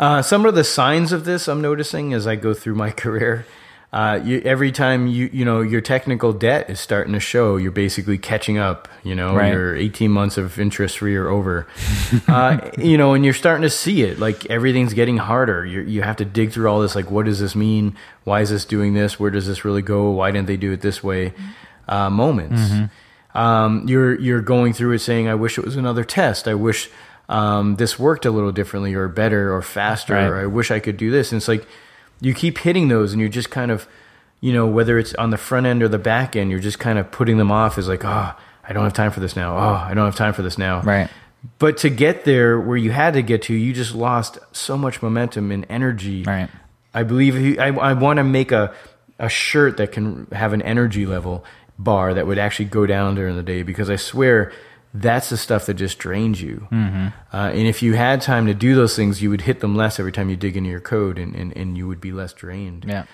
Uh, some of the signs of this I'm noticing as I go through my career. Uh, you, every time you you know your technical debt is starting to show, you're basically catching up. You know, Right. your 18 months of interest free are over. uh, you know, and you're starting to see it. Like everything's getting harder. You you have to dig through all this. Like, what does this mean? Why is this doing this? Where does this really go? Why didn't they do it this way? Uh, moments. Um, you're you're going through it saying, I wish it was another test. I wish um, this worked a little differently or better or faster. Right. Or I wish I could do this. And it's like you keep hitting those, and you're just kind of, you know, whether it's on the front end or the back end, you're just kind of putting them off as like, oh, I don't have time for this now. Oh, I don't have time for this now. Right. But to get there where you had to get to, you just lost so much momentum and energy. Right. I believe he, I, I want to make a, a shirt that can have an energy level bar that would actually go down during the day because I swear that's the stuff that just drains you. Mm-hmm. Uh, and if you had time to do those things, you would hit them less every time you dig into your code and, and, and you would be less drained. Yeah.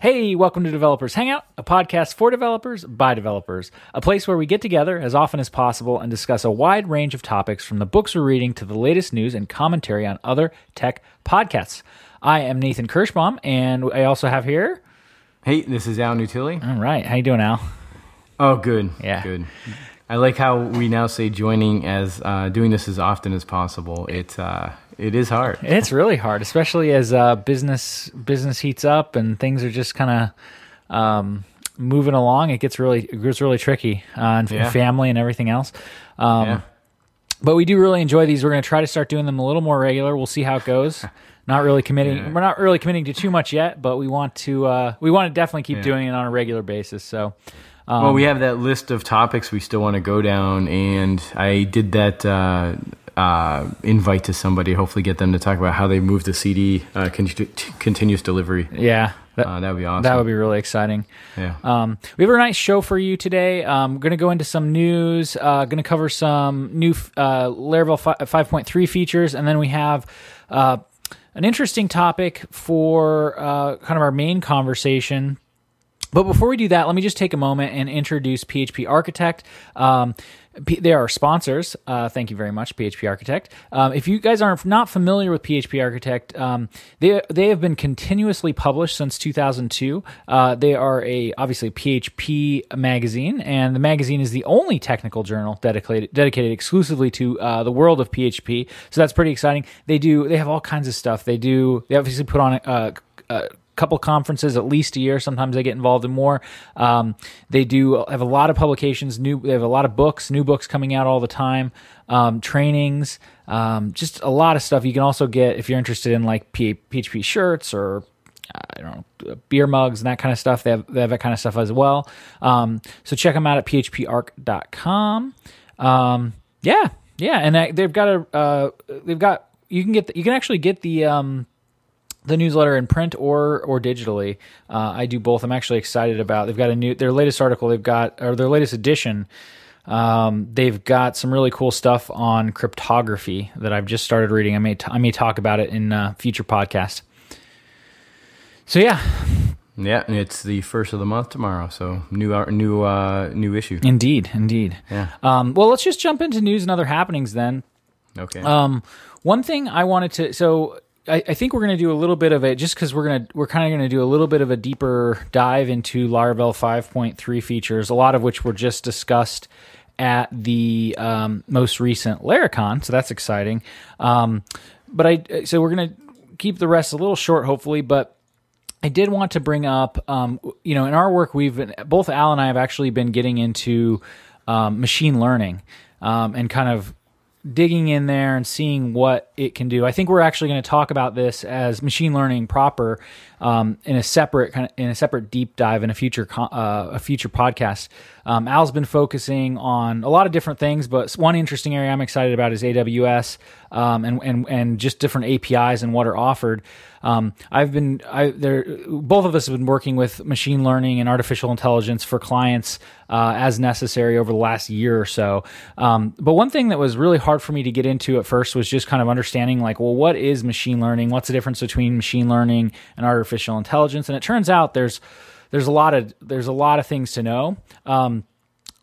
Hey, welcome to Developers Hangout, a podcast for developers by developers, a place where we get together as often as possible and discuss a wide range of topics from the books we're reading to the latest news and commentary on other tech podcasts. I am Nathan Kirschbaum, and I also have here. Hey, this is Al Nutilli. All right, how you doing, Al? Oh, good. Yeah. Good. I like how we now say joining as uh, doing this as often as possible. It's uh, it is hard. It's really hard, especially as uh, business business heats up and things are just kind of um, moving along. It gets really it gets really tricky, uh, and Yeah. family and everything else. Um, yeah. But we do really enjoy these. We're going to try to start doing them a little more regular. We'll see how it goes. Not really committing. Yeah. We're not really committing to too much yet, but we want to. Uh, we want to definitely keep doing it on a regular basis. So, um, Well, we have that list of topics we still want to go down, and I did that uh, uh, invite to somebody. Hopefully, get them to talk about how they move the CD uh, conti- continuous delivery. yeah, that, Uh, would be awesome. that would be really exciting. yeah. Um, we have a nice show for you today. Um, going to go into some news. Uh, going to cover some new uh, Laravel fi- 5.3 features, and then we have uh, an interesting topic for uh, kind of our main conversation. But before we do that, let me just take a moment and introduce PHP Architect. Um, P- they are sponsors. Uh, thank you very much, PHP Architect. Um, if you guys are not familiar with PHP Architect, um, they they have been continuously published since 2002. Uh, they are a obviously PHP magazine, and the magazine is the only technical journal dedicated dedicated exclusively to uh, the world of PHP. So that's pretty exciting. They do they have all kinds of stuff. They do they obviously put on a, couple conferences at least a year. Sometimes they get involved in more. Um, they do have a lot of publications. New, they have a lot of books, new books coming out all the time. Um, trainings, um, just a lot of stuff. You can also get if you're interested in like PHP shirts or I don't know beer mugs and that kind of stuff. They have they have that kind of stuff as well. Um, so check them out at phparch.com. Um, yeah, yeah, and I, they've got a uh, they've got you can get the, you can actually get the um, the newsletter in print or or digitally. Uh, I do both. I'm actually excited about. They've got a new their latest article. They've got or their latest edition. Um, they've got some really cool stuff on cryptography that I've just started reading. I may t- I may talk about it in uh, future podcast. So yeah, Yeah, and it's the first of the month tomorrow, so new uh, new uh, new issue. indeed, indeed. Yeah. Um, well, let's just jump into news and other happenings then. Okay. Um, one thing I wanted to so I, I think we're going to do a little bit of it just because we're gonna we're kind of going to do a little bit of a deeper dive into Laravel 5.3 features, a lot of which were just discussed at the um, most recent Laracon, so that's exciting. Um, but I so we're going to keep the rest a little short, hopefully, but. I did want to bring up, um, you know, in our work, we've been, both Al and I have actually been getting into um, machine learning um, and kind of digging in there and seeing what it can do. I think we're actually going to talk about this as machine learning proper um, in a separate kind of in a separate deep dive in a future uh, a future podcast. Um, Al's been focusing on a lot of different things, but one interesting area I'm excited about is AWS um, and and and just different APIs and what are offered. Um, I've been, I there, both of us have been working with machine learning and artificial intelligence for clients uh, as necessary over the last year or so. Um, but one thing that was really hard for me to get into at first was just kind of understanding, like, well, what is machine learning? What's the difference between machine learning and artificial intelligence? And it turns out there's there's a lot of there's a lot of things to know. Um,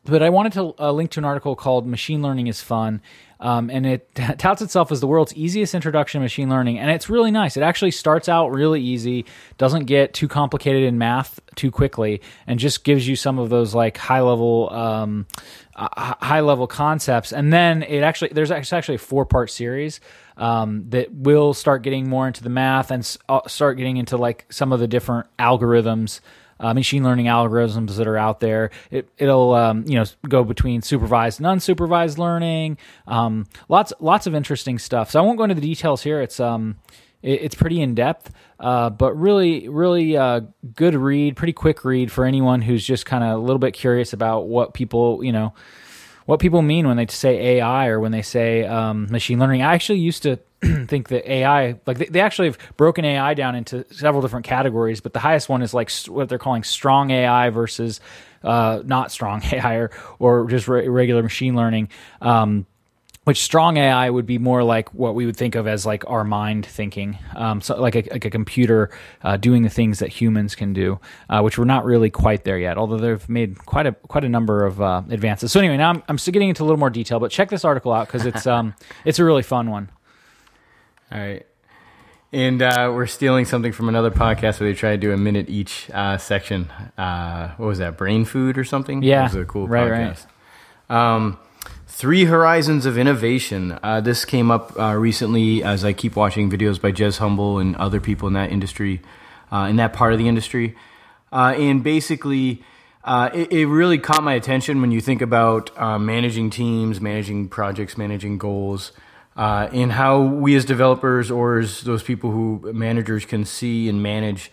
but I wanted to uh, link to an article called "Machine Learning is Fun," um, and it touts itself as the world's easiest introduction to machine learning, and it's really nice. It actually starts out really easy, doesn't get too complicated in math too quickly, and just gives you some of those like high level. Um, uh, high level concepts, and then it actually there's actually a four part series um, that will start getting more into the math and uh, start getting into like some of the different algorithms uh, machine learning algorithms that are out there. It, will um, you know go between supervised and unsupervised learning. Um, lots lots of interesting stuff. So I won't go into the details here. It's um it, it's pretty in depth, uh, but really really uh, good read, pretty quick read for anyone who's just kind of a little bit curious about what people you know what people mean when they say AI or when they say um, machine learning. I actually used to think that AI, like they, they, actually have broken AI down into several different categories, but the highest one is like what they're calling strong AI versus uh, not strong AI or, or just re- regular machine learning. Um, which strong AI would be more like what we would think of as like our mind thinking, um, so like a, like a computer uh, doing the things that humans can do, uh, which we're not really quite there yet. Although they've made quite a quite a number of uh, advances. So anyway, now I'm, I'm still getting into a little more detail, but check this article out because it's um it's a really fun one. All right. And uh, we're stealing something from another podcast where they try to do a minute each uh, section. Uh, what was that? Brain food or something? Yeah, it was a cool right, podcast. Right. Um, Three Horizons of Innovation. Uh, this came up uh, recently as I keep watching videos by Jez Humble and other people in that industry, uh, in that part of the industry. and basically, it, it, really caught my attention when you think about managing teams, managing projects, managing goals uh, in how we as developers or as those people who managers can see and manage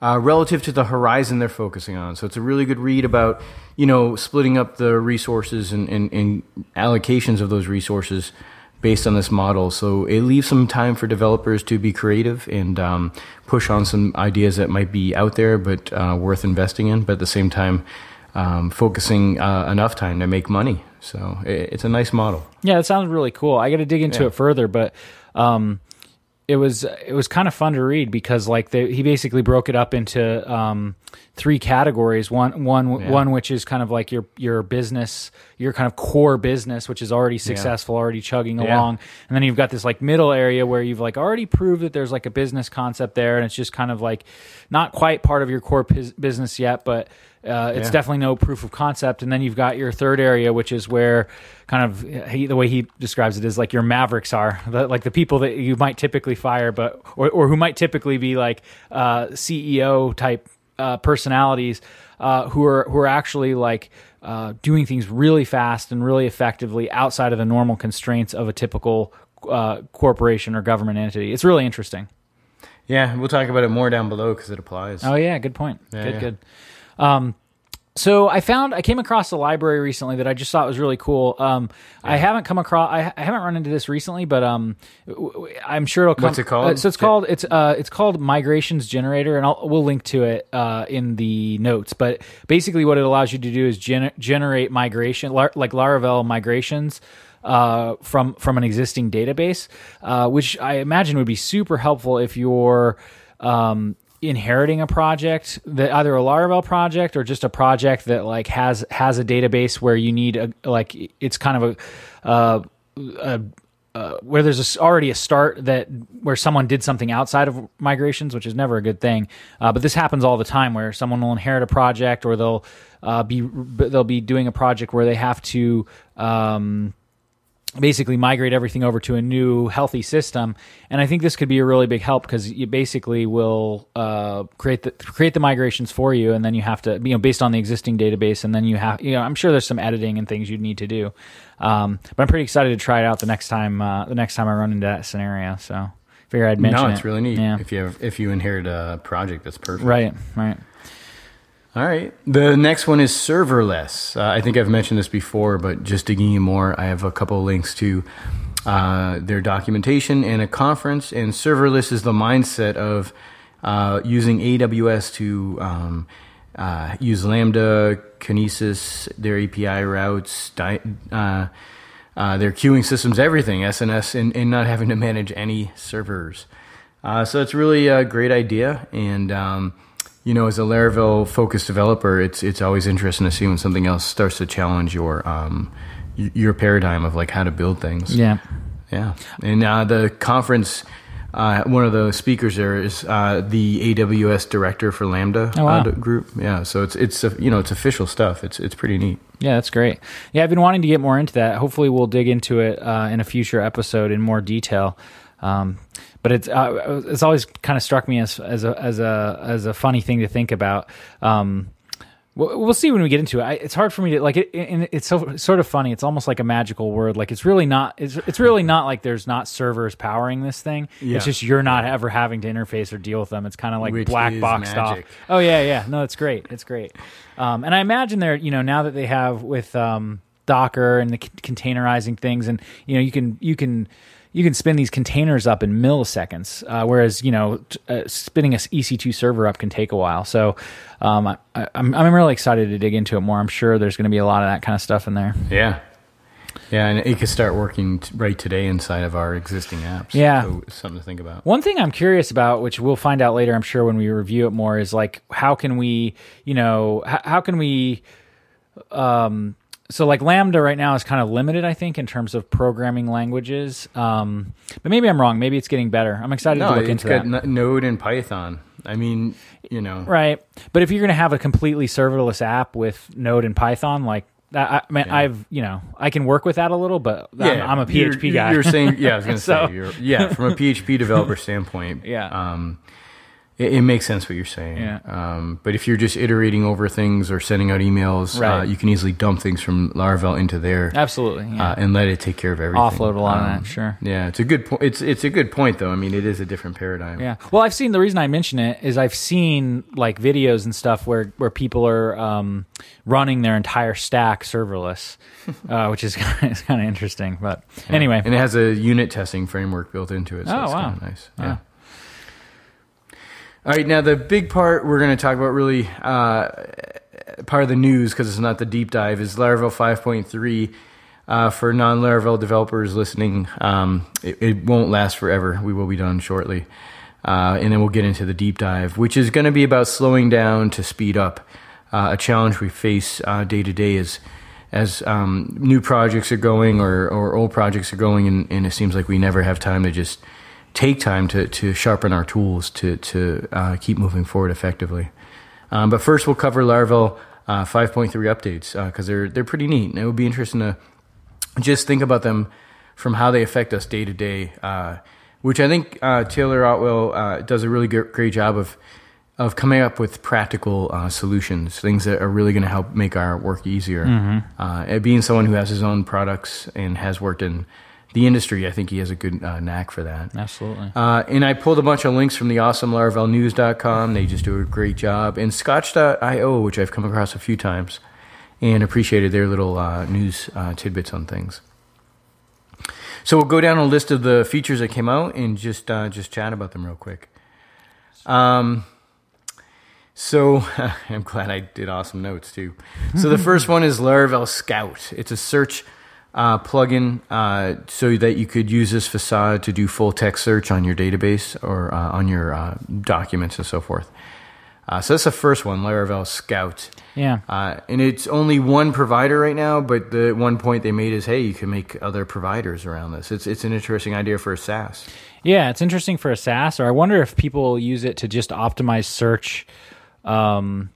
uh, relative to the horizon they're focusing on. So it's a really good read about you know splitting up the resources and, and, and allocations of those resources based on this model. So it leaves some time for developers to be creative and um, push on some ideas that might be out there but uh, worth investing in, but at the same time um, focusing uh, enough time to make money. So it, it's a nice model. Yeah, it sounds really cool. I got to dig into yeah. it further, but um, it was it was kind of fun to read because like they, he basically broke it up into um, three categories. One one yeah. one which is kind of like your your business, your kind of core business, which is already successful, yeah. already chugging along, and then you've got this like middle area where you've like already proved that there's like a business concept there, and it's just kind of like not quite part of your core business yet, but uh, it's yeah. definitely no proof of concept. And then you've got your third area, which is where kind of he, the way he describes it is like your mavericks are, the, like the people that you might typically fire, but or, or who might typically be like uh, CEO type uh, personalities uh, who are who are actually like. Uh, doing things really fast and really effectively outside of the normal constraints of a typical uh, corporation or government entity. It's really interesting. Yeah, we'll talk about it more down below because it applies. Oh yeah, good point. Yeah, good, yeah. good. Um, so I found I came across a library recently that I just thought was really cool. Um, yeah. I haven't come across I, I, haven't run into this recently, but um, I'm sure it'll come. What's it called? Uh, so it's called it's uh it's called Migrations Generator, and I'll, we'll link to it uh, in the notes. But basically, what it allows you to do is gen- generate migration lar- like Laravel migrations. Uh, from from an existing database, uh, which I imagine would be super helpful if you're um, inheriting a project that either a Laravel project or just a project that like has has a database where you need a like it's kind of a, uh, a uh, where there's a, already a start that where someone did something outside of migrations, which is never a good thing. Uh, but this happens all the time, where someone will inherit a project, or they'll uh, be they'll be doing a project where they have to um, basically migrate everything over to a new healthy system. And i think this could be a really big help because you basically will uh, create the create the migrations for you. And then you have to you know based on the existing database. And then you have you know i'm sure there's some editing and things you'd need to do. Um, but i'm pretty excited to try it out the next time uh, the next time i run into that scenario. So figure i'd mention no it's it. really neat. Yeah. if you have, if you inherit a project that's perfect. Right right all right. The next one is serverless. Uh, I think I've mentioned this before, but just digging in more, I have a couple links to uh, their documentation and a conference. And serverless is the mindset of uh, using AWS to um, uh, use Lambda, Kinesis, their API routes, di- uh, uh, their queuing systems, everything, SNS, and, and not having to manage any servers. So it's really a great idea. And, um, you know, as a Laravel focused developer, it's, it's always interesting to see when something else starts to challenge your, um, your paradigm of like how to build things. Yeah. Yeah. And uh, the conference, uh, one of the speakers there is uh, the AWS director for Lambda Oh, wow. uh, group. Yeah. So it's, it's, uh, you know, it's official stuff. It's, it's pretty neat. Yeah, that's great. Yeah, I've been wanting to get more into that. Hopefully, we'll dig into it uh, in a future episode in more detail. Um, but it's uh, it's always kind of struck me as as a as a as a funny thing to think about. Um, we'll, we'll see when we get into it. I, it's hard for me to like it. It's so sort of funny. It's almost like a magical word. Like it's really not. It's it's really not like there's not servers powering this thing. Yeah. It's just you're not ever having to interface or deal with them. It's kind of like Which black is box stuff. Oh yeah, yeah. No, it's great. It's great. Um, and I imagine they're you know now that they have with um, Docker and the c- containerizing things, and you know you can you can you can spin these containers up in milliseconds, uh, whereas you know t- uh, spinning a EC2 server up can take a while. So um, I, I, I'm I'm really excited to dig into it more. I'm sure there's going to be a lot of that kind of stuff in there. Yeah. Yeah. And it could start working t- right today inside of our existing apps. Yeah. So something to think about. One thing I'm curious about, which we'll find out later, I'm sure, when we review it more, is like how can we, you know, how, how can we, um, so like Lambda right now is kind of limited, I think, in terms of programming languages. Um, but maybe I'm wrong. Maybe it's getting better. I'm excited No, to look into got that. Node and Python. I mean, you know. Right. But if you're going to have a completely serverless app with Node and Python, like that, I, man, I've, you know, I can work with that a little, but I'm, I'm a PHP you're, guy. You're saying, yeah, I was going to So- say, you're, yeah, from a PHP developer standpoint, Yeah. um, it, it makes sense what you're saying. Yeah. Um, but if you're just iterating over things or sending out emails, uh, Right. you can easily dump things from Laravel into there Absolutely. Yeah. uh, and let it take care of everything. Offload a lot of Um, that, sure. Yeah, it's a good point. It's it's a good point though. I mean, it is a different paradigm. Yeah. Well, I've seen the reason I mention it is I've seen like videos and stuff where where people are um, running their entire stack serverless, uh, which is it's kind of interesting. But anyway, and it has a unit testing framework built into it. So Oh, it's wow. kind of nice. Yeah. All right, now the big part we're going to talk about really uh, part of the news because it's not the deep dive is Laravel 5.3. Uh, for non-Laravel developers listening, um, it, it won't last forever. We will be done shortly, uh, and then we'll get into the deep dive, which is going to be about slowing down to speed up. Uh, a challenge we face uh, day to day is as um, new projects are going or, or old projects are going, and, and it seems like we never have time to just take time to, to sharpen our tools to, to uh, keep moving forward effectively. Um, but first, we'll cover Laravel uh, 5.3 updates because they're they're pretty neat, and it would be interesting to just think about them from how they affect us day to day. uh, Which I think uh, Taylor Otwell uh, does a really good, great job of of coming up with practical uh, solutions, things that are really going to help make our work easier. Uh, being someone who has his own products and has worked in the industry, I think he has a good uh, knack for that. absolutely. Uh, and I pulled a bunch of links from the awesome LaravelNews.com. They just do a great job. And Scotch.io, which I've come across a few times and appreciated their little uh, news uh, tidbits on things. So we'll go down a list of the features that came out and just uh, just chat about them real quick. Um, so I'm glad I did awesome notes too. So the first one is Laravel Scout. It's a search uh, plugin uh, so that you could use this facade to do full text search on your database or uh, on your uh, documents and so forth. Uh, so that's the first one, Laravel Scout. yeah. Uh, and it's only one provider right now, but the one point they made is, hey, you can make other providers around this. It's it's an interesting idea for a SaaS. Yeah, it's interesting for a SaaS, or I wonder if people use it to just optimize search um,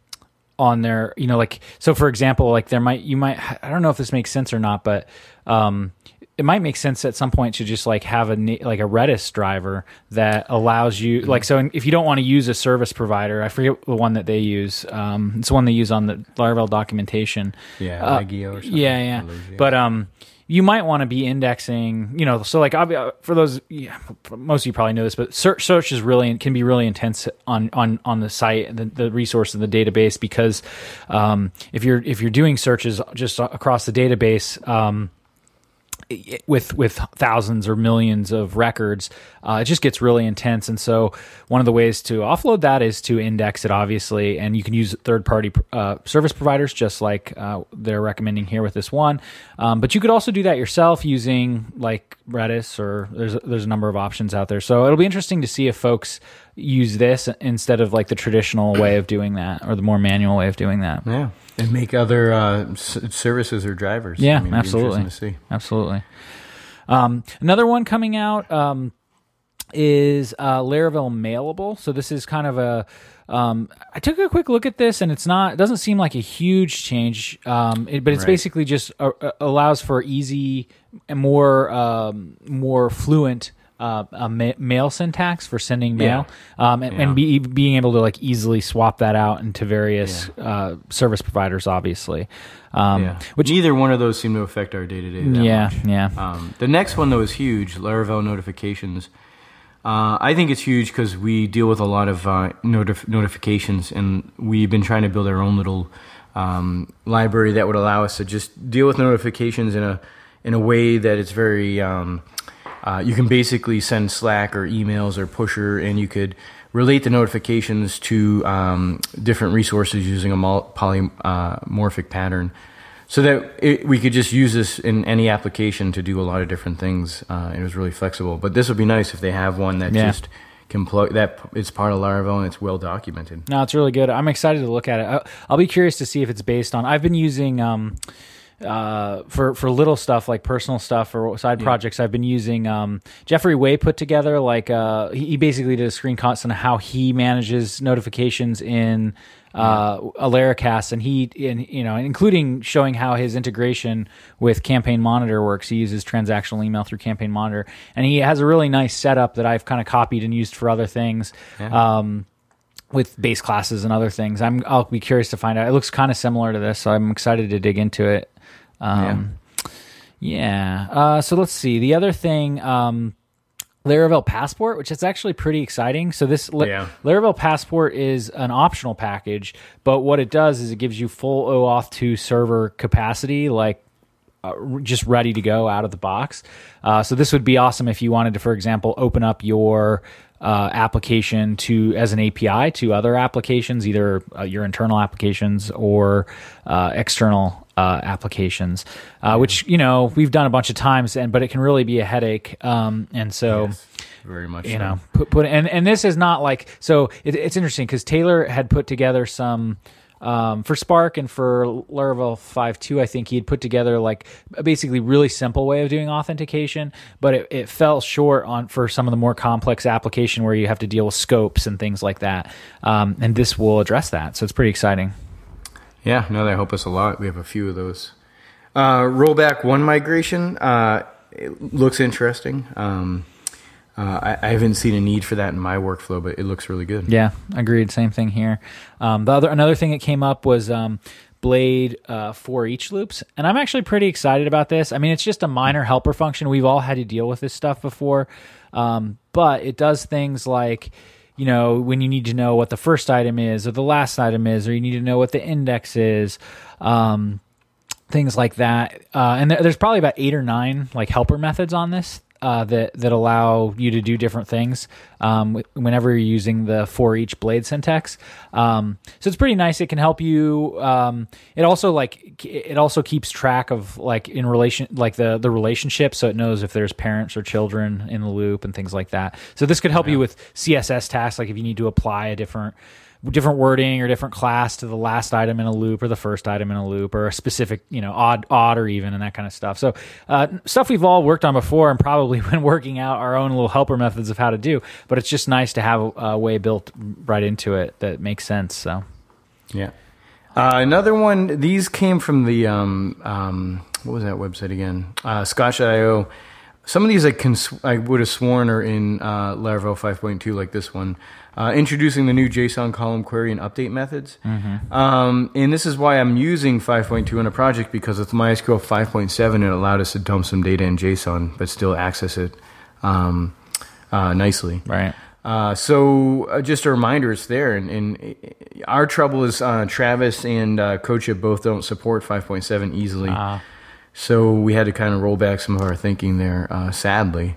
on their, you know, like so. For example, like there might you might I don't know if this makes sense or not, but um, it might make sense at some point to just like have a like a Redis driver that allows you like so if you don't want to use a service provider, I forget the one that they use. Um, it's the one they use on the Laravel documentation. Yeah, Uh, Legio or something. Yeah, yeah. But um, you might want to be indexing. You know, so like for those, yeah, most of you probably know this, but search search is really can be really intense on on on the site, the, the resource in the database because um, if you're if you're doing searches just across the database. Um, with with thousands or millions of records, uh, it just gets really intense. And so, one of the ways to offload that is to index it, obviously, and you can use third party uh, service providers, just like uh, they're recommending here with this one. Um, but you could also do that yourself using like Redis, or there's there's a number of options out there. So it'll be interesting to see if folks use this instead of like the traditional way of doing that or the more manual way of doing that. Yeah, and make other uh, s- services or drivers. Yeah, I mean, absolutely. To see. Absolutely. Um, another one coming out um, is uh, Laravel Mailable. So this is kind of a. Um, I took a quick look at this, and it's not. It doesn't seem like a huge change, um, it- but it's Right. basically just uh, uh, allows for easy and more um, more fluent. Uh, a ma- mail syntax for sending mail, um, and, Yeah. and be, being able to like easily swap that out into various uh, service providers, obviously. Um, yeah, Which neither one of those seem to affect our day to day. yeah, yeah. Um, the next one though is huge. Laravel notifications. Uh, I think it's huge because we deal with a lot of uh, notif- notifications, and we've been trying to build our own little um, library that would allow us to just deal with notifications in a in a way that it's very. Um, uh, you can basically send Slack or emails or Pusher, and you could relate the notifications to um, different resources using a polymorphic pattern so that it, we could just use this in any application to do a lot of different things. Uh, it was really flexible. But this would be nice if they have one that Yeah. just can plug that it's part of Laravel and it's well documented. No, it's really good. I'm excited to look at it. I'll be curious to see if it's based on. I've been using um, uh, for for little stuff like personal stuff or side projects. I've been using um, Jeffrey Way put together like uh, he basically did a screen cast on how he manages notifications in uh, Laracast, and he in you know including showing how his integration with Campaign Monitor works. He uses transactional email through Campaign Monitor, and he has a really nice setup that I've kind of copied and used for other things. Um, with base classes and other things. I'm I'll be curious to find out. It looks kind of similar to this, so I'm excited to dig into it. Um, yeah. Uh, so let's see. The other thing, um, Laravel Passport, which is actually pretty exciting. So this Yeah. Laravel Passport is an optional package, but what it does is it gives you full OAuth 2 server capacity, like uh, just ready to go out of the box. Uh, so this would be awesome if you wanted to, for example, open up your uh, application to as an API to other applications, either uh, your internal applications or uh, external uh, applications, uh, which you know we've done a bunch of times, and but it can really be a headache. Um, and so Yes, very much. you so. know put put and and this is not like so it, it's interesting because Taylor had put together some um, for Spark and for Laravel 5.2 I think he had put together like a basically really simple way of doing authentication but it, it fell short on for some of the more complex application where you have to deal with scopes and things like that um, and this will address that so it's pretty exciting Yeah, no, they help us a lot. We have a few of those. Uh, rollback one migration uh, looks interesting. Um, uh, I, I haven't seen a need for that in my workflow, but it looks really good. Yeah, agreed. Same thing here. Um, the other another thing that came up was um, Blade uh, for each loops, and I'm actually pretty excited about this. I mean, it's just a minor helper function. We've all had to deal with this stuff before, um, but it does things like. You know, when you need to know what the first item is or the last item is, or you need to know what the index is, um, things like that. Uh, and there, there's probably about eight or nine like helper methods on this uh, that that allow you to do different things um, whenever you're using the for each blade syntax. Um, so it's pretty nice. It can help you. Um, it also like it also keeps track of like in relation like the the relationship, so it knows if there's parents or children in the loop and things like that. So this could help you with CSS tasks, like if you need to apply a different different wording or different class to the last item in a loop or the first item in a loop or a specific you know odd odd or even and that kind of stuff so uh, stuff we've all worked on before and probably been working out our own little helper methods of how to do but it's just nice to have a, a way built right into it that makes sense so Yeah. Uh, another one. These came from the um, um, what was that website again? Uh, Scotch.io. Some of these I can sw- I would have sworn are in uh, Laravel 5.2, like this one. Uh, introducing the new JSON column query and update methods. Um, and this is why I'm using 5.2 in a project because with MySQL 5.7, it allowed us to dump some data in JSON, but still access it um, uh, nicely. right Uh, so uh, just a reminder, it's there. And, and our trouble is uh, Travis and uh, Coach both don't support 5.7 easily. So we had to kind of roll back some of our thinking there, uh, sadly,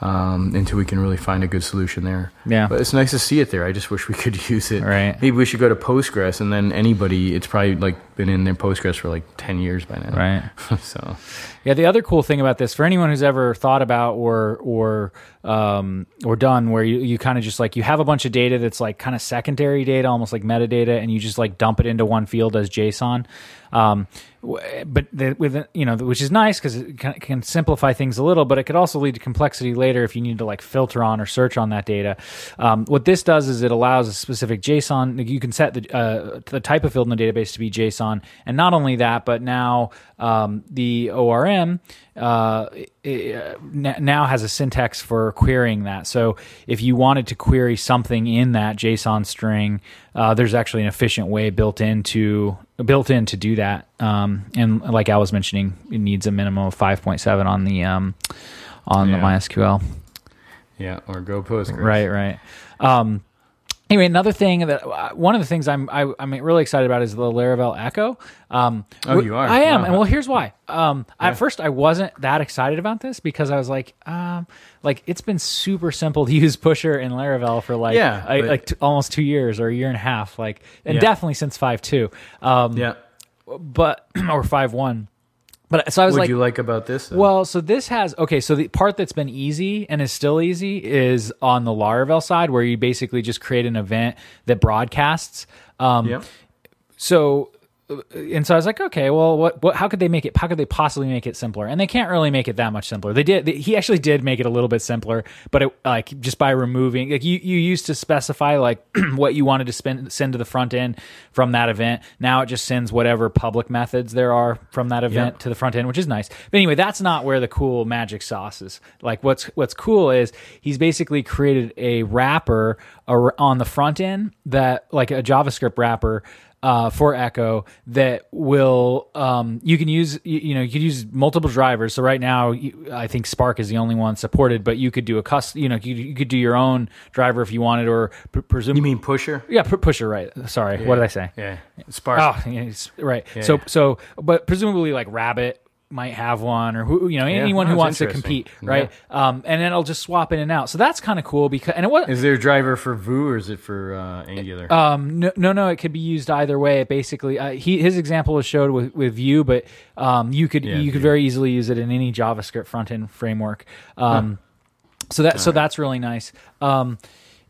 um, until we can really find a good solution there. Yeah. But it's nice to see it there. I just wish we could use it. Right. Maybe we should go to Postgres and then anybody, it's probably like been in their Postgres for like 10 years by now. Right. so, Yeah, the other cool thing about this, for anyone who's ever thought about or or um, or done, where you, you kind of just like you have a bunch of data that's like kind of secondary data, almost like metadata, and you just like dump it into one field as JSON. Um, but the, with you know, which is nice because it can, can simplify things a little, but it could also lead to complexity later if you need to like filter on or search on that data. Um, what this does is it allows a specific JSON. You can set the uh, the type of field in the database to be JSON, and not only that, but now um, the ORM uh, uh, now has a syntax for querying that. So if you wanted to query something in that JSON string, uh, there's actually an efficient way built into built in to do that. Um, and like I was mentioning, it needs a minimum of 5.7 on the um, on the MySQL. Yeah, or go Postgres. Right, right. Um, anyway, another thing that uh, one of the things I'm I, I'm really excited about is the Laravel Echo. Um, Oh, you are? I am, Wow. and well, here's why. Um, at first, I wasn't that excited about this because I was like, um, like it's been super simple to use Pusher in Laravel for like Yeah, I- but- like t- almost two years or a year and a half, like, and Yeah. definitely since five two, um, Yeah. but or five one. But so I was What like, do you like about this? though? well, so this has okay. So the part that's been easy and is still easy is on the Laravel side, where you basically just create an event that broadcasts. Um, yeah. So, and so I was like, okay, well, what, what, how could they make it? How could they possibly make it simpler? And they can't really make it that much simpler. They did. They, he actually did make it a little bit simpler, but it, like just by removing, like you, you used to specify like what you wanted to spend, send to the front end from that event. Now it just sends whatever public methods there are from that event Yep. to the front end, which is nice. But anyway, that's not where the cool magic sauce is. Like what's what's cool is he's basically created a wrapper on the front end that like a JavaScript wrapper uh, for Echo that will um, you can use you, you know you could use multiple drivers. So right now you, I think Spark is the only one supported, but you could do a custom you know you, you could do your own driver if you wanted, or pr- presumably You mean Pusher? yeah pu- pusher right. Sorry, what did I say? Yeah. Spark. Oh, yeah, right. So, so, but presumably, like Rabbit might have one, or who, you know, anyone who wants to compete, right? Um, and then i'll just swap in and out. So that's kind of cool because, and it was, Is there a driver for Vue or is it for uh, Angular? um, no, no, no, it could be used either way. Basically, uh, he his example was showed with with Vue, but um, you could Yeah, you could very easily use it in any JavaScript front end framework. Um, so that so that's really nice. Um,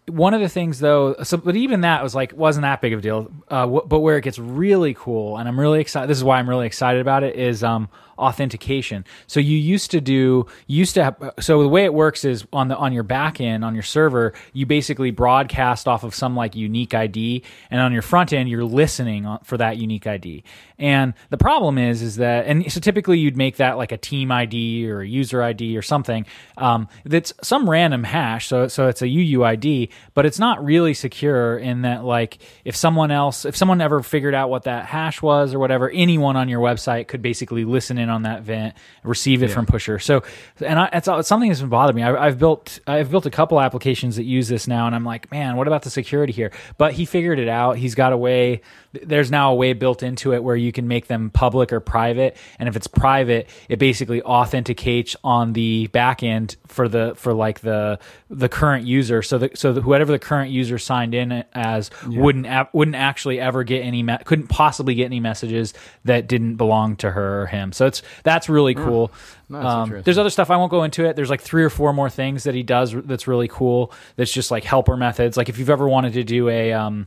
one of the things though, so but even that was like wasn't that big of a deal. Uh, wh- but where it gets really cool, and I'm really excited. This is why I'm really excited about it. Is um, authentication. So you used to do used to have. So the way it works is on the on your back end on your server, you basically broadcast off of some like unique ID, and on your front end, you're listening for that unique ID. And the problem is, is that, and so typically you'd make that like a team ID or a user ID or something um, that's some random hash. So, so it's a UUID, but it's not really secure in that, like, if someone else, if someone ever figured out what that hash was or whatever, anyone on your website could basically listen in on that vent, receive it from Pusher. So, and I, it's, it's something that's been bothering me. I, I've built, I've built a couple applications that use this now, and I'm like, man, what about the security here? But he figured it out. He's got a way. There's now a way built into it where you can make them public or private, and if it's private, it basically authenticates on the back end for the for like the the current user. So the so that whoever the current user signed in as wouldn't a- wouldn't actually ever get any me- couldn't possibly get any messages that didn't belong to her or him. So it's that's really cool. that's Um, there's other stuff I won't go into it. There's like three or four more things that he does that's really cool. That's just like helper methods. Like if you've ever wanted to do a um,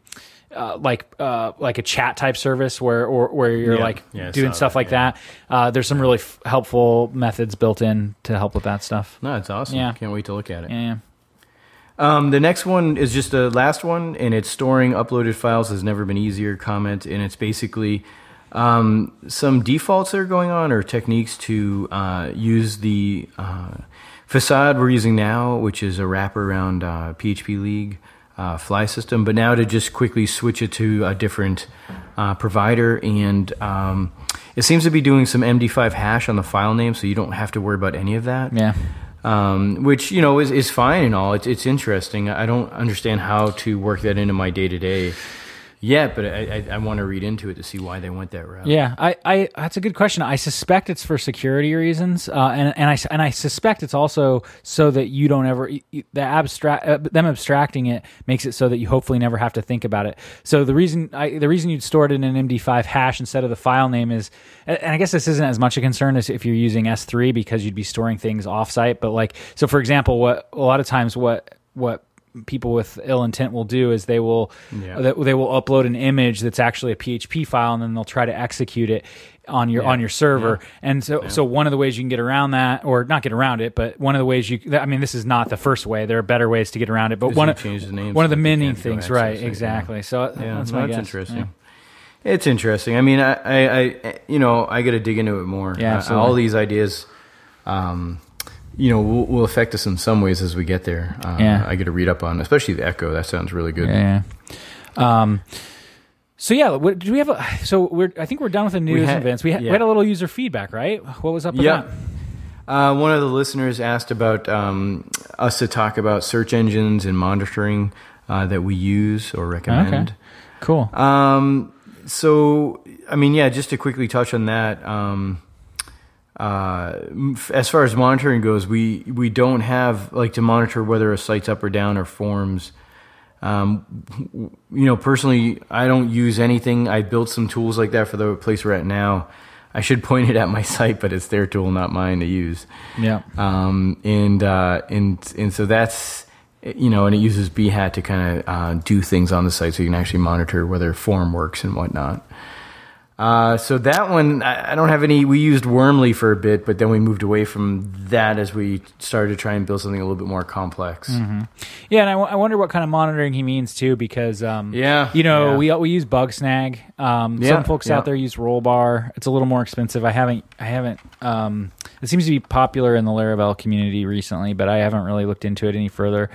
uh, like uh, like a chat type service where or where you're Yeah. like Yeah, doing stuff that, like yeah. that. Uh, there's some really f- helpful methods built in to help with that stuff. no, it's awesome. yeah. Can't wait to look at it. Yeah. Um, the next one is just the last one, and it's storing uploaded files has never been easier. Comment, and it's basically um, some defaults that are going on or techniques to uh, use the uh, facade we're using now, which is a wrapper around uh, PHP League uh, Flysystem, but now to just quickly switch it to a different uh, provider, and um, it seems to be doing some MD5 hash on the file name, so you don't have to worry about any of that Yeah. um, which you know is, is fine and all. It's it's interesting. I don't understand how to work that into my day to day yet, but I, I, I want to read into it to see why they went that route. Yeah, I, I that's a good question. I suspect it's for security reasons, uh, and and I and I suspect it's also so that you don't ever the abstract uh, them abstracting it makes it so that you hopefully never have to think about it. So the reason I, the reason you'd store it in an MD5 hash instead of the file name is, and I guess this isn't as much a concern as if you're using S3 because you'd be storing things offsite. But like, so for example, what a lot of times what what people with ill intent will do is they will Yeah. they, will upload an image that's actually a PHP file and then they'll try to execute it on your Yeah. on your server. And so so one of the ways you can get around that or not get around it, but one of the ways you I mean this is not the first way. There are better ways to get around it, but one of one of the many things, right? yeah. Exactly. So Yeah, that's my that's guess. interesting. It's interesting. I mean, I, I, I you know, I got to dig into it more. Yeah, Uh, absolutely. all these ideas, um, you know, will, will affect us in some ways as we get there. Uh, Yeah. I get to read up on, especially the Echo. That sounds really good. Yeah. yeah. Um, so yeah, what, do we have a? So we're. I think we're done with the news had- events. We, ha- we had a little user feedback, right? What was up with Yeah. that? Uh, one of the listeners asked about um, us to talk about search engines and monitoring uh, that we use or recommend. Okay. Cool. Um, so, I mean, yeah, just to quickly touch on that. Um, uh, as far as monitoring goes, we we don't have like to monitor whether a site's up or down or forms. Um, you know, personally, I don't use anything. I built some tools like that for the place we're at now. I should point it at my site, but it's their tool, not mine to use. yeah. Um, and uh, and and so that's you know, and it uses Behat to kind of uh, do things on the site, so you can actually monitor whether form works and whatnot. Uh, so that one, I, I don't have any. We used Wormly for a bit, but then we moved away from that as we started to try and build something a little bit more complex. Yeah, and I, w- I wonder what kind of monitoring he means too, because um, Yeah, you know, yeah. we we use Bugsnag. Um, Yeah, some folks yeah. out there use Rollbar. It's a little more expensive. I haven't, I haven't. Um, it seems to be popular in the Laravel community recently, but I haven't really looked into it any further.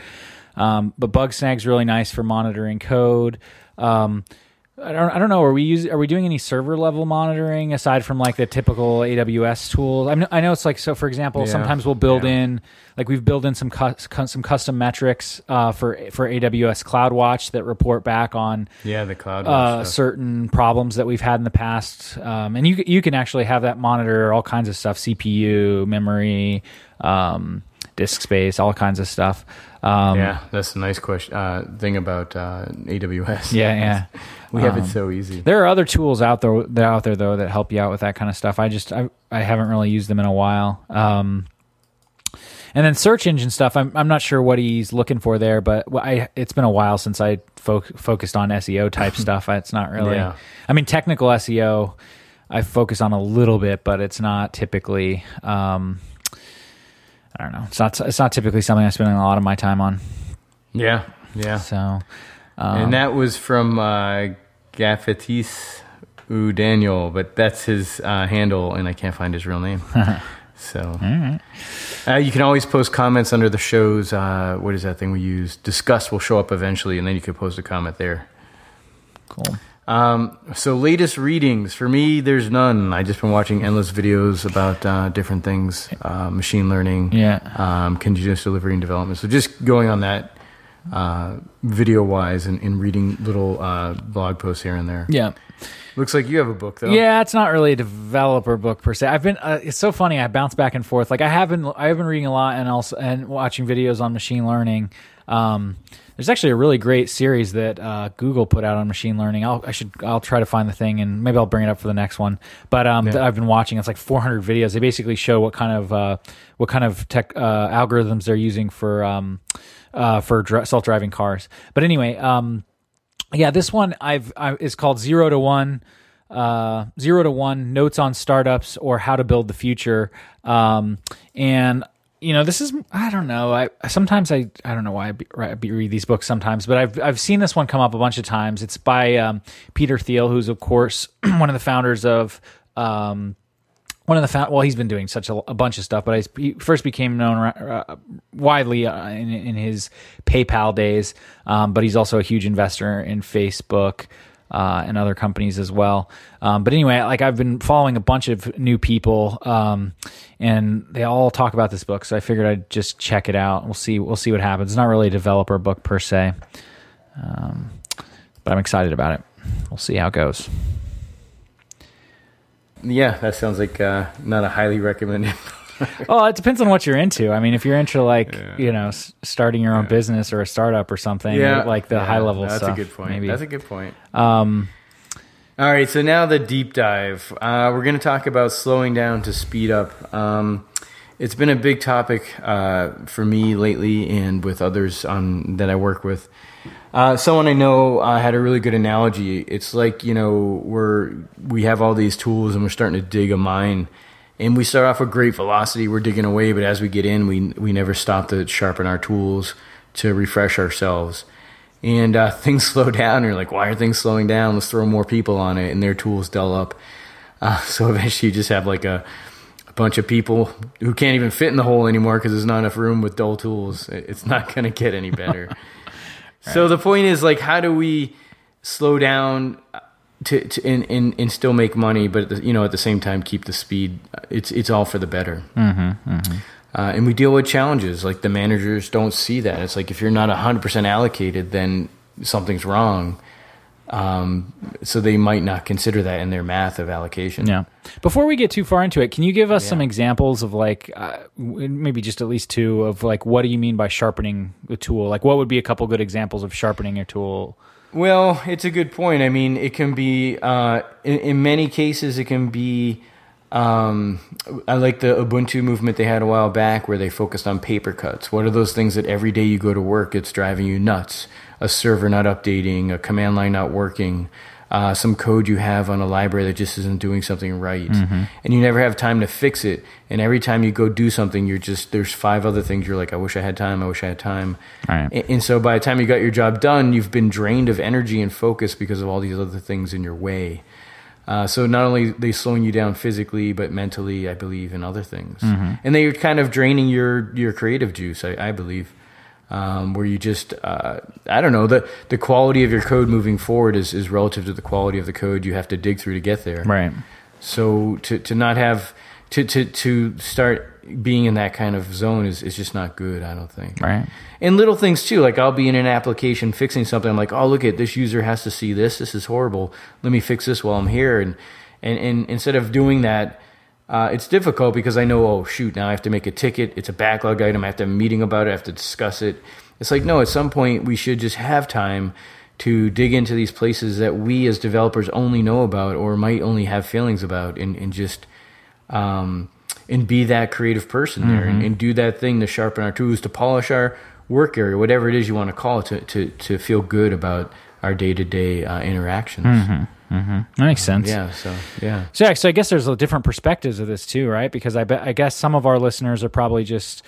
Um, but Bugsnag's really nice for monitoring code. Um, I don't, I don't know. Are we use, Are we doing any server level monitoring aside from like the typical AWS tools? I know, I know it's like so. For example, Yeah, sometimes we'll build yeah. in like we've built in some cu- some custom metrics uh, for for AWS CloudWatch that report back on Yeah, the cloud. uh, certain problems that we've had in the past, um, and you you can actually have that monitor all kinds of stuff: CPU, memory, um, disk space, all kinds of stuff. Um, yeah, that's a nice question. Uh, thing about uh, AWS. yeah, yeah. we have Um, it so easy. There are other tools out there that out there though that help you out with that kind of stuff. I just I, I haven't really used them in a while. Um, and then search engine stuff. I'm I'm not sure what he's looking for there, but I it's been a while since I fo- focused on SEO type stuff. It's not really. Yeah. I mean, technical SEO. I focus on a little bit, but it's not typically. Um, I don't know. It's not. It's not typically something I spend a lot of my time on. Yeah, yeah. So. Um, and that was from uh, U Daniel, but that's his uh, handle, and I can't find his real name. so uh, you can always post comments under the shows. Uh, what is that thing we use? Disqus will show up eventually, and then you can post a comment there. cool. Um, so latest readings for me, there's none. I just been watching endless videos about uh, different things, uh, machine learning, Yeah. um, continuous delivery and development. So just going on that uh, video wise and, and reading little uh, blog posts here and there. Yeah. Looks like you have a book though. Yeah, it's not really a developer book per se. I've been uh, it's so funny. I bounce back and forth. Like I have been I have been reading a lot and also and watching videos on machine learning. Um, there's actually a really great series that uh, Google put out on machine learning. I'll I should I'll try to find the thing and maybe I'll bring it up for the next one. But um, Yeah. that I've been watching. It's like 400 videos. They basically show what kind of uh, what kind of tech uh, algorithms they're using for um, uh, for dri- self driving cars. But anyway, um, yeah, this one I've I, is called Zero to One. Uh, zero to one notes on startups or how to build the future. Um, and you know, this is I don't know. I sometimes I I don't know why I, be, I be- read these books sometimes, but I've I've seen this one come up a bunch of times. It's by um, Peter Thiel, who's of course one of the founders of. Um, one of the found, well, he's been doing such a, a bunch of stuff, but he first became known uh, widely uh, in, in his PayPal days. Um, but he's also a huge investor in Facebook uh, and other companies as well. Um, but anyway, like I've been following a bunch of new people, um, and they all talk about this book, so I figured I'd just check it out. We'll see. We'll see what happens. It's not really a developer book per se, um, but I'm excited about it. we'll see how it goes. Yeah, that sounds like uh, not a highly recommended. Well, it depends on what you're into. I mean, if you're into like you know s- starting your own business or a startup or something, yeah. like the yeah, high level That's stuff. a good point. Maybe. That's a good point. um, All right, so now the deep dive. Uh, we're going to talk about slowing down to speed up. Um, it's been a big topic uh, for me lately, and with others on that I work with. Uh, someone I know uh, had a really good analogy. It's like you know we're we have all these tools and we're starting to dig a mine, and we start off with great velocity. We're digging away, but as we get in, we we never stop to sharpen our tools to refresh ourselves and uh, things slow down. And you're like, why are things slowing down? Let's throw more people on it, and their tools dull up. Uh, so eventually, you just have like a, a bunch of people who can't even fit in the hole anymore because there's not enough room with dull tools. It's not going to get any better. So the point is, like, how do we slow down to, to and, and, and still make money, but at the, you know at the same time keep the speed? It's it's all for the better. Uh, and we deal with challenges like the managers don't see that. It's like if you're not 100% allocated, then something's wrong. Um, so they might not consider that in their math of allocation. Yeah. Before we get too far into it, can you give us some examples of like uh, maybe just at least two of like what do you mean by sharpening the tool? Like what would be a couple good examples of sharpening your tool? Well, it's a good point. I mean, it can be uh, in, in many cases it can be. Um, I like the Ubuntu movement they had a while back where they focused on paper cuts. What are those things that every day you go to work it's driving you nuts? A server not updating, a command line not working, uh, some code you have on a library that just isn't doing something right, and you never have time to fix it. And every time you go do something, you're just there's five other things you're like, I wish I had time. I wish I had time. Right. And, and so by the time you got your job done, you've been drained of energy and focus because of all these other things in your way. Uh, so not only they slowing you down physically, but mentally, I believe, in other things, and they're kind of draining your your creative juice. I, I believe, um, where you just uh, I don't know the the quality of your code moving forward is is relative to the quality of the code you have to dig through to get there. Right. So to to not have to to to start being in that kind of zone is is just not good. I don't think. Right. And little things too, like I'll be in an application fixing something. I'm like, oh, look at this user has to see this. This is horrible. Let me fix this while I'm here. And and, and instead of doing that, uh, it's difficult because I know, oh shoot, now I have to make a ticket. It's a backlog item. I have to have a meeting about it. I have to discuss it. It's like no, at some point we should just have time to dig into these places that we as developers only know about or might only have feelings about, and and just um, and be that creative person there and, and do that thing to sharpen our tools, to polish our work area, whatever it is you want to call it, to, to, to feel good about our day to day interactions. That makes sense. Yeah. So, yeah. So yeah, so I guess there's a different perspectives of this too, right? Because I bet I guess some of our listeners are probably just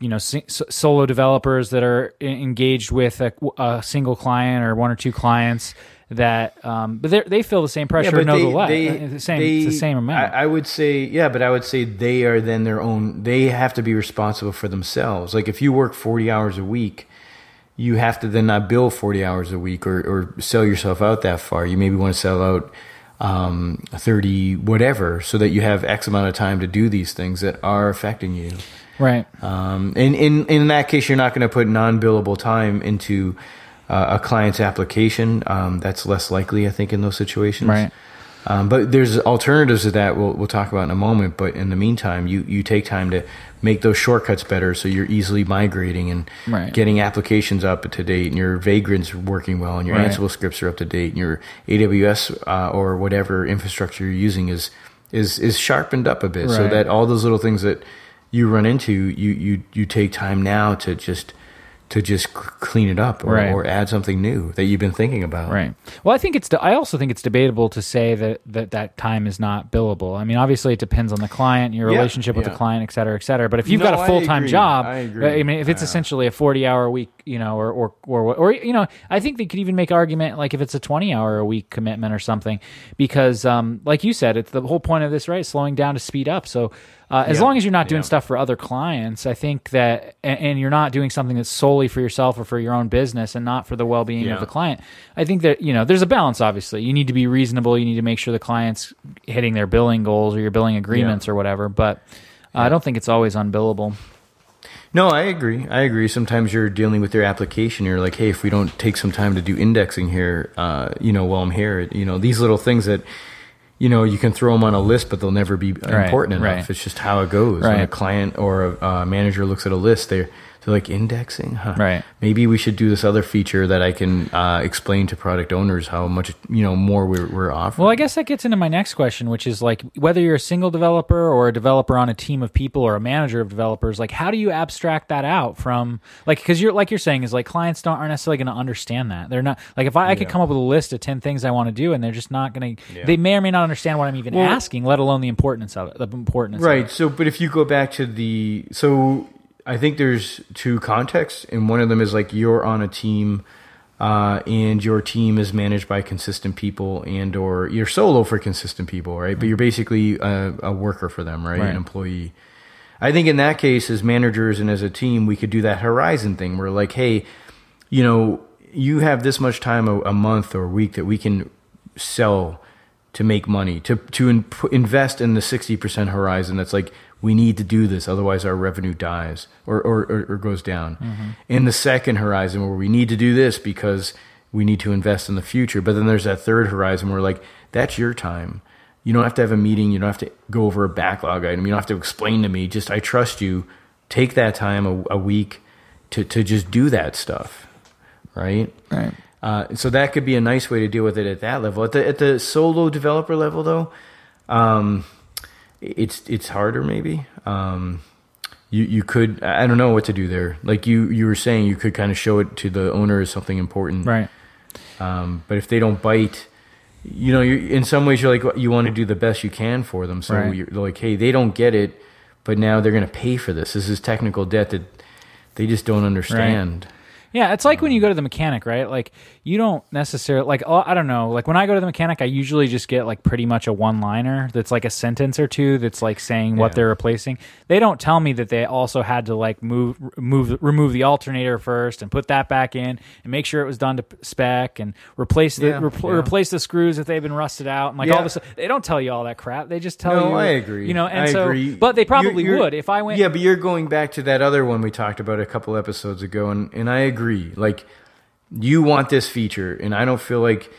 you know so- solo developers that are engaged with a, a single client or one or two clients that um but they they feel the same pressure no the less the same it's the same amount I, I would say, yeah, but I would say they are then their own. They have to be responsible for themselves. Like if you work forty hours a week, you have to then not bill forty hours a week or or sell yourself out that far. You maybe want to sell out um, thirty whatever, so that you have X amount of time to do these things that are affecting you. right Um, and in in that case, you're not going to put non billable time into uh, a client's application. Um, that's less likely, I think, in those situations. Right. Um, but there's alternatives to that we'll, we'll talk about in a moment. But in the meantime, you, you take time to make those shortcuts better so you're easily migrating and Right. getting applications up to date and your Vagrant's working well and your Right. Ansible scripts are up to date and your AWS uh, or whatever infrastructure you're using is is is sharpened up a bit so that all those little things that you run into you you you take time now to just to just clean it up or, Right. or add something new that you've been thinking about Right. Well, I think it's. I also think it's debatable to say that that that time is not billable. I mean, obviously, it depends on the client, your Yeah, relationship with yeah. the client, et cetera, et cetera. But if you've No, got a full time job, I agree. I mean, if it's essentially a forty hour week, you know, or or or or you know, I think they could even make argument like if it's a twenty hour a week commitment or something, because um, like you said, it's the whole point of this, right? Slowing down to speed up. So. Uh, as Yeah, long as you're not doing yeah. stuff for other clients, I think that, and, and you're not doing something that's solely for yourself or for your own business and not for the well being Yeah. of the client. I think that you know there's a balance. Obviously, you need to be reasonable. You need to make sure the client's hitting their billing goals or your billing agreements or whatever. But uh, I don't think it's always unbillable. No, I agree. I agree. Sometimes you're dealing with your application. You're like, hey, if we don't take some time to do indexing here, uh, you know, while I'm here, you know, these little things that, you know, you can throw them on a list, but they'll never be Right, important enough. right. It's just how it goes. When a client or a uh, manager looks at a list, they're they're like indexing, huh? Right. Maybe we should do this other feature that I can uh, explain to product owners how much you know more we're, we're offering. Well, I guess that gets into my next question, which is like whether you're a single developer or a developer on a team of people or a manager of developers, like how do you abstract that out from like because you're like you're saying is like clients don't aren't necessarily going to understand that they're not like if I, I could Yeah. come up with a list of ten things I want to do and they're just not going to Yeah. they may or may not understand what I'm even Well- asking, let alone the importance of it. The importance, Right. So, but if you go back to the, so I think there's two contexts, and one of them is like you're on a team, uh, and your team is managed by consistent people, and or you're solo for consistent people, right? But you're basically a, a worker for them, right? Right. An employee. I think in that case, as managers and as a team, we could do that horizon thing where, like, hey, you know, you have this much time a, a month or a week that we can sell to make money to to in, invest in the 60% horizon that's like we need to do this otherwise our revenue dies or or, or, or goes down. In the second horizon where we need to do this because we need to invest in the future but then there's that third horizon where like that's your time. You don't have to have a meeting. You don't have to go over a backlog item. You don't have to explain to me. Just i trust you. Take that time a, a week to to just do that stuff right? Right. uh, so that could be a nice way to deal with it at that level. At the at the solo developer level, though, um, it's it's harder. Maybe um, you you could I don't know what to do there. Like you you were saying, you could kind of show it to the owner as something important. Right. Um, but if they don't bite, you know, you in some ways you're like you want to do the best you can for them. So Right. you're like, hey, they don't get it, but now they're going to pay for this. This is technical debt that they just don't understand. Yeah, it's like when you go to the mechanic, right? Like you don't necessarily like oh, I don't know. Like when I go to the mechanic, I usually just get like pretty much a one-liner that's like a sentence or two that's like saying what Yeah. they're replacing. They don't tell me that they also had to like move move remove the alternator first and put that back in and make sure it was done to spec and replace the Yeah, repl- yeah. replace the screws if they've been rusted out and like all this. They don't tell you all that crap. They just tell No, you. I agree. You know, and I so agree. but they probably You're- you're- would if I went. Yeah, but you're going back to that other one we talked about a couple episodes ago, and and I agree. Like you want this feature, and I don't feel like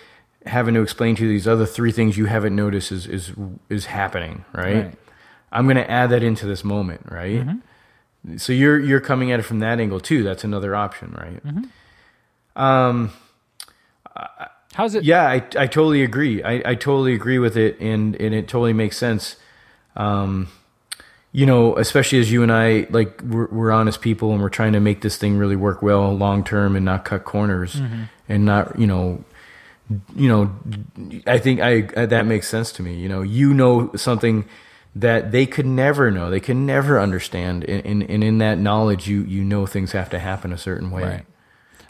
having to explain to you these other three things you haven't noticed is is is happening. Right. Right. I'm going to add that into this moment. Right. Mm-hmm. So you're you're coming at it from that angle too. That's another option, right? Mm-hmm. Um. How's it? Yeah, I, I totally agree. I, I totally agree with it, and, and it totally makes sense. Um, you know, especially as you and I like we're, we're honest people, and we're trying to make this thing really work well long term, and not cut corners, mm-hmm. and not you know, you know, I think I uh, that makes sense to me. You know, you know something that they could never know, they can never understand, and, and, and in that knowledge, you you know things have to happen a certain way. Right.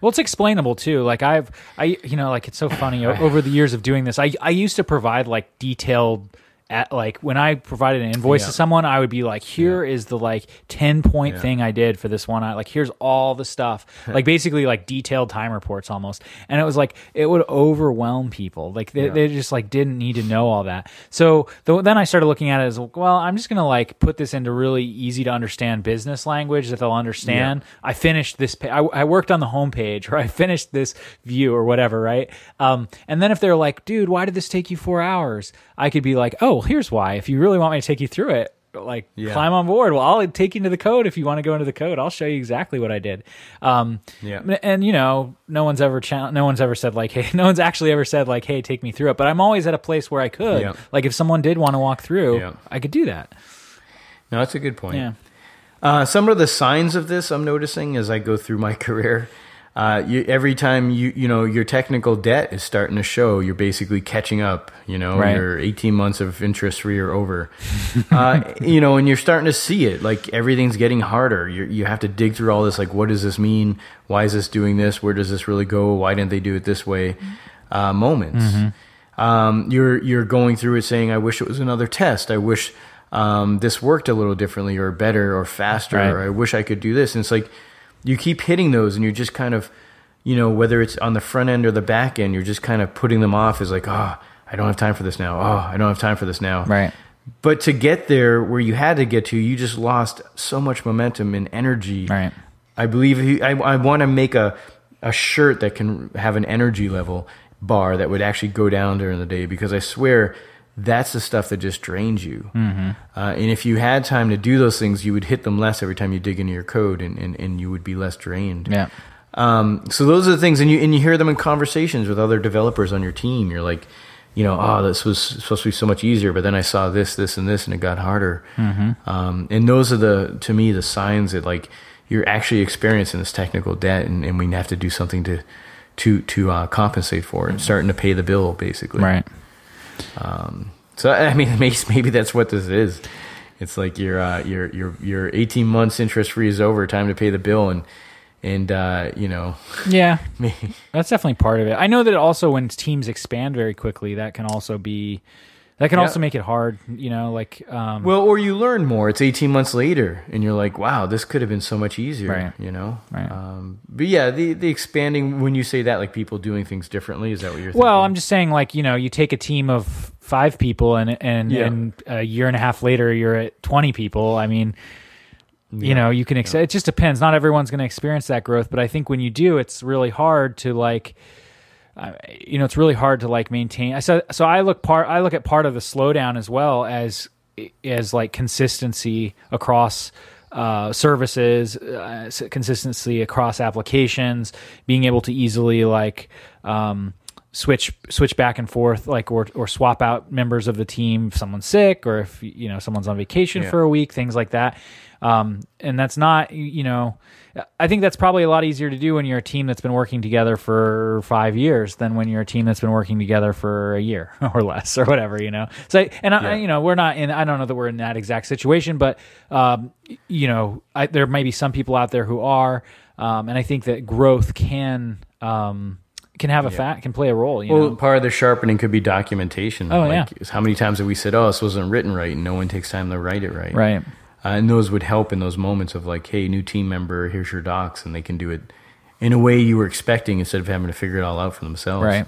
Well, it's explainable too. Like I've, I, you know, like it's so funny over the years of doing this. I, I used to provide like detailed, at like when I provided an invoice Yeah. to someone, I would be like, here is the like ten point Yeah. thing I did for this one. I like here's all the stuff, like basically like detailed time reports almost. And it was like it would overwhelm people. Like they, Yeah. they just like didn't need to know all that. So th- then I started looking at it as well. I'm just gonna like put this into really easy to understand business language that they'll understand. I finished this. Pa- I, I worked on the homepage, or I finished this view, or whatever, right? Um, and then if they're like, "Dude, why did this take you four hours?" I could be like, "Oh, here's why. If you really want me to take you through it." Like Yeah. climb on board. Well, I'll take you into the code if you want to go into the code. I'll show you exactly what I did. Um, Yeah. and you know, no one's ever cha- no one's ever said like, hey, no one's actually ever said like, hey, take me through it. But I'm always at a place where I could. Yeah. Like if someone did want to walk through, Yeah. I could do that. No, that's a good point. Yeah. Uh, some of the signs of this I'm noticing as I go through my career. Uh, you, every time you you know your technical debt is starting to show, you're basically catching up. You know, Right. your 18 months of interest free are over. uh, you know, and you're starting to see it. Like everything's getting harder. You you have to dig through all this. Like, what does this mean? Why is this doing this? Where does this really go? Why didn't they do it this way? Uh, moments. Um, you're you're going through it saying, "I wish it was another test. I wish." Um, this worked a little differently or better or faster Right. or I wish I could do this. And it's like you keep hitting those and you're just kind of, you know, whether it's on the front end or the back end, you're just kind of putting them off as like, oh, I don't have time for this now. Oh, I don't have time for this now. Right. But to get there where you had to get to, you just lost so much momentum and energy. Right. I believe I, I want to make a, a shirt that can have an energy level bar that would actually go down during the day because I swear that's the stuff that just drains you. Mm-hmm. Uh, and if you had time to do those things, you would hit them less every time you dig into your code and, and, and you would be less drained. Yeah. Um, so those are the things, and you and you hear them in conversations with other developers on your team. You're like, you know, oh, this was supposed to be so much easier, but then I saw this, this, and this, and it got harder. Mm-hmm. Um, and those are the, to me, the signs that like you're actually experiencing this technical debt, and, and we have to do something to, to, to uh, compensate for it, starting to pay the bill, basically. Right. Um, so I mean, maybe, maybe that's what this is. It's like your uh, your your your 18 months interest free is over, time to pay the bill, and and uh, you know, Yeah. That's definitely part of it. I know that also when teams expand very quickly, that can also be that can Yeah. also make it hard, you know, like um well, or you learn more. It's 18 months later, and you're like, wow, this could have been so much easier, Right. you know. Right. Um, but yeah, the the expanding when you say that, like people doing things differently, is that what you're? Well, thinking? I'm just saying, like you know, you take a team of five people, and and Yeah. and a year and a half later, you're at 20 people. I mean, you know, you can. Ex- It just depends. Not everyone's going to experience that growth, but I think when you do, it's really hard to like. Uh, you know, it's really hard to like maintain. I so so I look part. I look at part of the slowdown as well as as like consistency across uh, services, uh, consistency across applications, being able to easily like um, switch switch back and forth, like or or swap out members of the team if someone's sick or if you know someone's on vacation Yeah. for a week, things like that. Um, and that's not you know. I think that's probably a lot easier to do when you're a team that's been working together for five years than when you're a team that's been working together for a year or less or whatever, you know. So, and I, Yeah. you know, we're not in. I don't know that we're in that exact situation, but um, you know, I, there may be some people out there who are, um, and I think that growth can um, can have a fact can play a role. You Well, know, part of the sharpening could be documentation. Oh, like, yeah. How many times have we said, "Oh, this wasn't written right," and no one takes time to write it right? right? Uh, and those would help in those moments of like, "Hey, new team member, here's your docs," and they can do it in a way you were expecting instead of having to figure it all out for themselves. Right.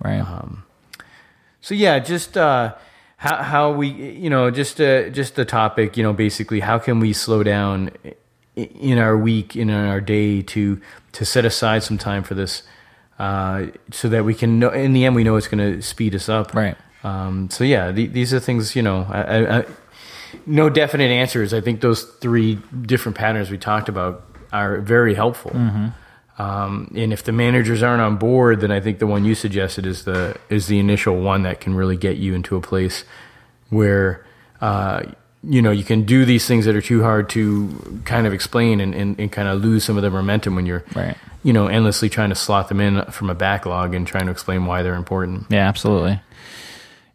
Right. Uh-huh. So yeah, just uh, how how we you know just uh, just the topic you know basically how can we slow down in our week in our day to to set aside some time for this uh, so that we can know in the end we know it's going to speed us up. Right. um, so yeah the, these are things you know I, I, I, no definite answers. I think those three different patterns we talked about are very helpful. Um, and if the managers aren't on board, then I think the one you suggested is the is the initial one that can really get you into a place where uh, you know you can do these things that are too hard to kind of explain and, and, and kind of lose some of the momentum when you're Right. you know endlessly trying to slot them in from a backlog and trying to explain why they're important. Yeah, absolutely.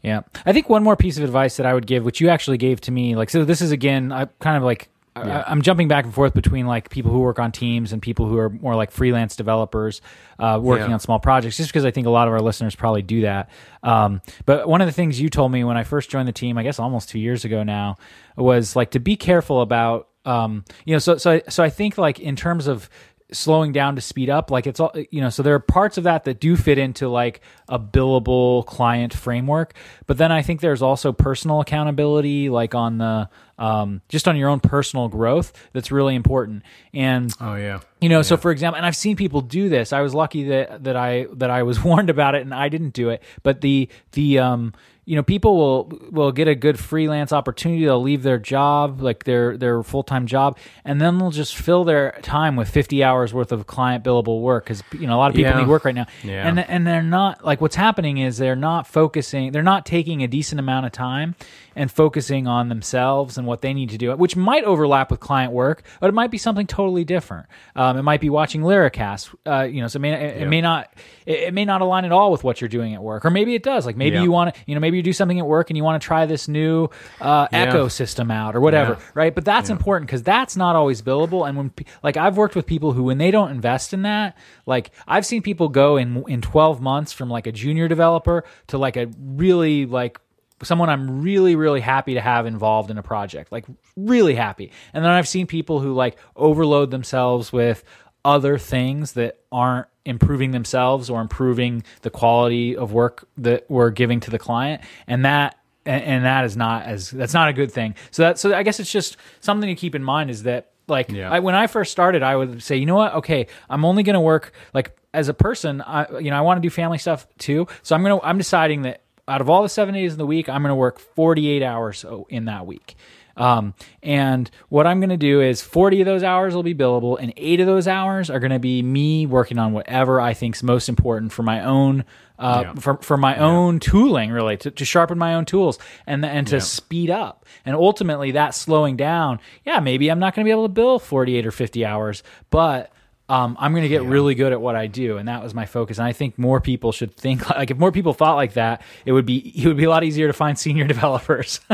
Yeah. I think one more piece of advice that I would give, which you actually gave to me, like, so this is again, I kind of like, I, I'm jumping back and forth between like people who work on teams and people who are more like freelance developers uh, working Yeah. on small projects, just because I think a lot of our listeners probably do that. Um, but one of the things you told me when I first joined the team, I guess almost two years ago now, was like to be careful about, um, you know, so, so, so I think like in terms of, slowing down to speed up like it's all you know so there are parts of that that do fit into like a billable client framework but then i think there's also personal accountability like on the um, just on your own personal growth that's really important. And Oh yeah, you know so for example and i've seen people do this. I was lucky that that i that i was warned about it and i didn't do it but the the um you know people will will get a good freelance opportunity they'll leave their job like their their full-time job and then they'll just fill their time with 50 hours worth of client billable work because you know a lot of people Yeah. need work right now Yeah. and and they're not like what's happening is they're not focusing they're not taking a decent amount of time and focusing on themselves and what they need to do which might overlap with client work but it might be something totally different um, it might be watching Laracast uh, you know so it may, it, it may not it, it may not align at all with what you're doing at work or maybe it does like maybe Yeah. you want to you know maybe you do something at work and you want to try this new uh, Yeah. ecosystem out or whatever Yeah. right but that's important because that's not always billable and when like i've worked with people who when they don't invest in that like i've seen people go in in 12 months from like a junior developer to like a really like someone i'm really really happy to have involved in a project like really happy and then i've seen people who like overload themselves with other things that aren't improving themselves or improving the quality of work that we're giving to the client and that and, and that is not as that's not a good thing. So that so I guess it's just something to keep in mind is that like Yeah. I, when I first started, I would say, you know what? Okay, I'm only going to work like as a person. I you know I want to do family stuff too, so I'm gonna I'm deciding that out of all the seven days in the week, I'm going to work 48 hours oh, in that week. Um, and what I'm going to do is 40 of those hours will be billable, and eight of those hours are going to be me working on whatever I think's most important for my own, uh, Yeah. for, for my own tooling, really, to, to sharpen my own tools and and to Yeah. speed up. And ultimately, that slowing down. Yeah, maybe I'm not going to be able to bill 48 or 50 hours, but um, I'm going to get really good at what I do, and that was my focus. And I think more people should think like if more people thought like that, it would be it would be a lot easier to find senior developers.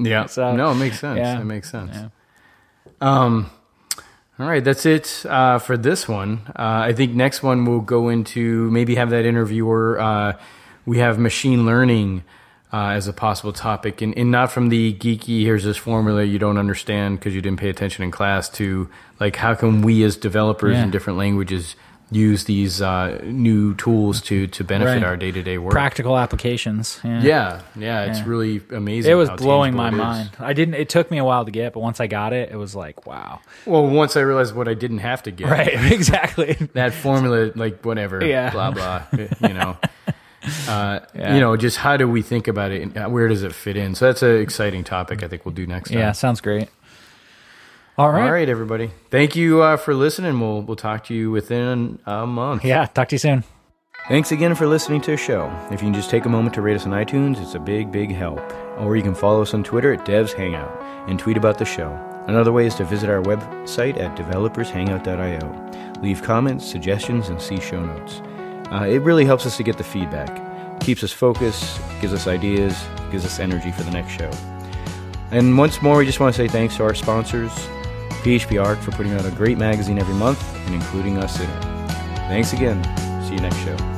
Yeah. So, no, it makes sense. yeah. It makes sense. Um, all right, that's it uh, for this one. Uh, I think next one we'll go into maybe have that interviewer. Uh, we have machine learning uh, as a possible topic, and, and not from the geeky. Here's this formula you don't understand because you didn't pay attention in class. To like, how can we as developers Yeah. in different languages use these uh, new tools to to benefit Right. our day to day work? Practical applications. Yeah. Yeah, yeah, it's Yeah. really amazing. It was blowing my tangible it is. mind. I didn't. It took me a while to get, but once I got it, it was like, wow. Well, once I realized what I didn't have to get, Right. exactly. that formula, like whatever, Yeah. blah blah, you know, uh, Yeah. you know, just how do we think about it? and Where does it fit in? So that's an exciting topic. I think we'll do next time. Yeah. Sounds great. All right. All right, everybody. Thank you uh, for listening. We'll we'll talk to you within a month. Yeah. Talk to you soon. Thanks again for listening to the show. If you can just take a moment to rate us on iTunes, it's a big, big help. Or you can follow us on Twitter at Devs Hangout and tweet about the show. Another way is to visit our website at developershangout.io. Leave comments, suggestions, and see show notes. Uh, it really helps us to get the feedback, keeps us focused, gives us ideas, gives us energy for the next show. And once more, we just want to say thanks to our sponsors, PHP Arch, for putting out a great magazine every month and including us in it. Thanks again. See you next show.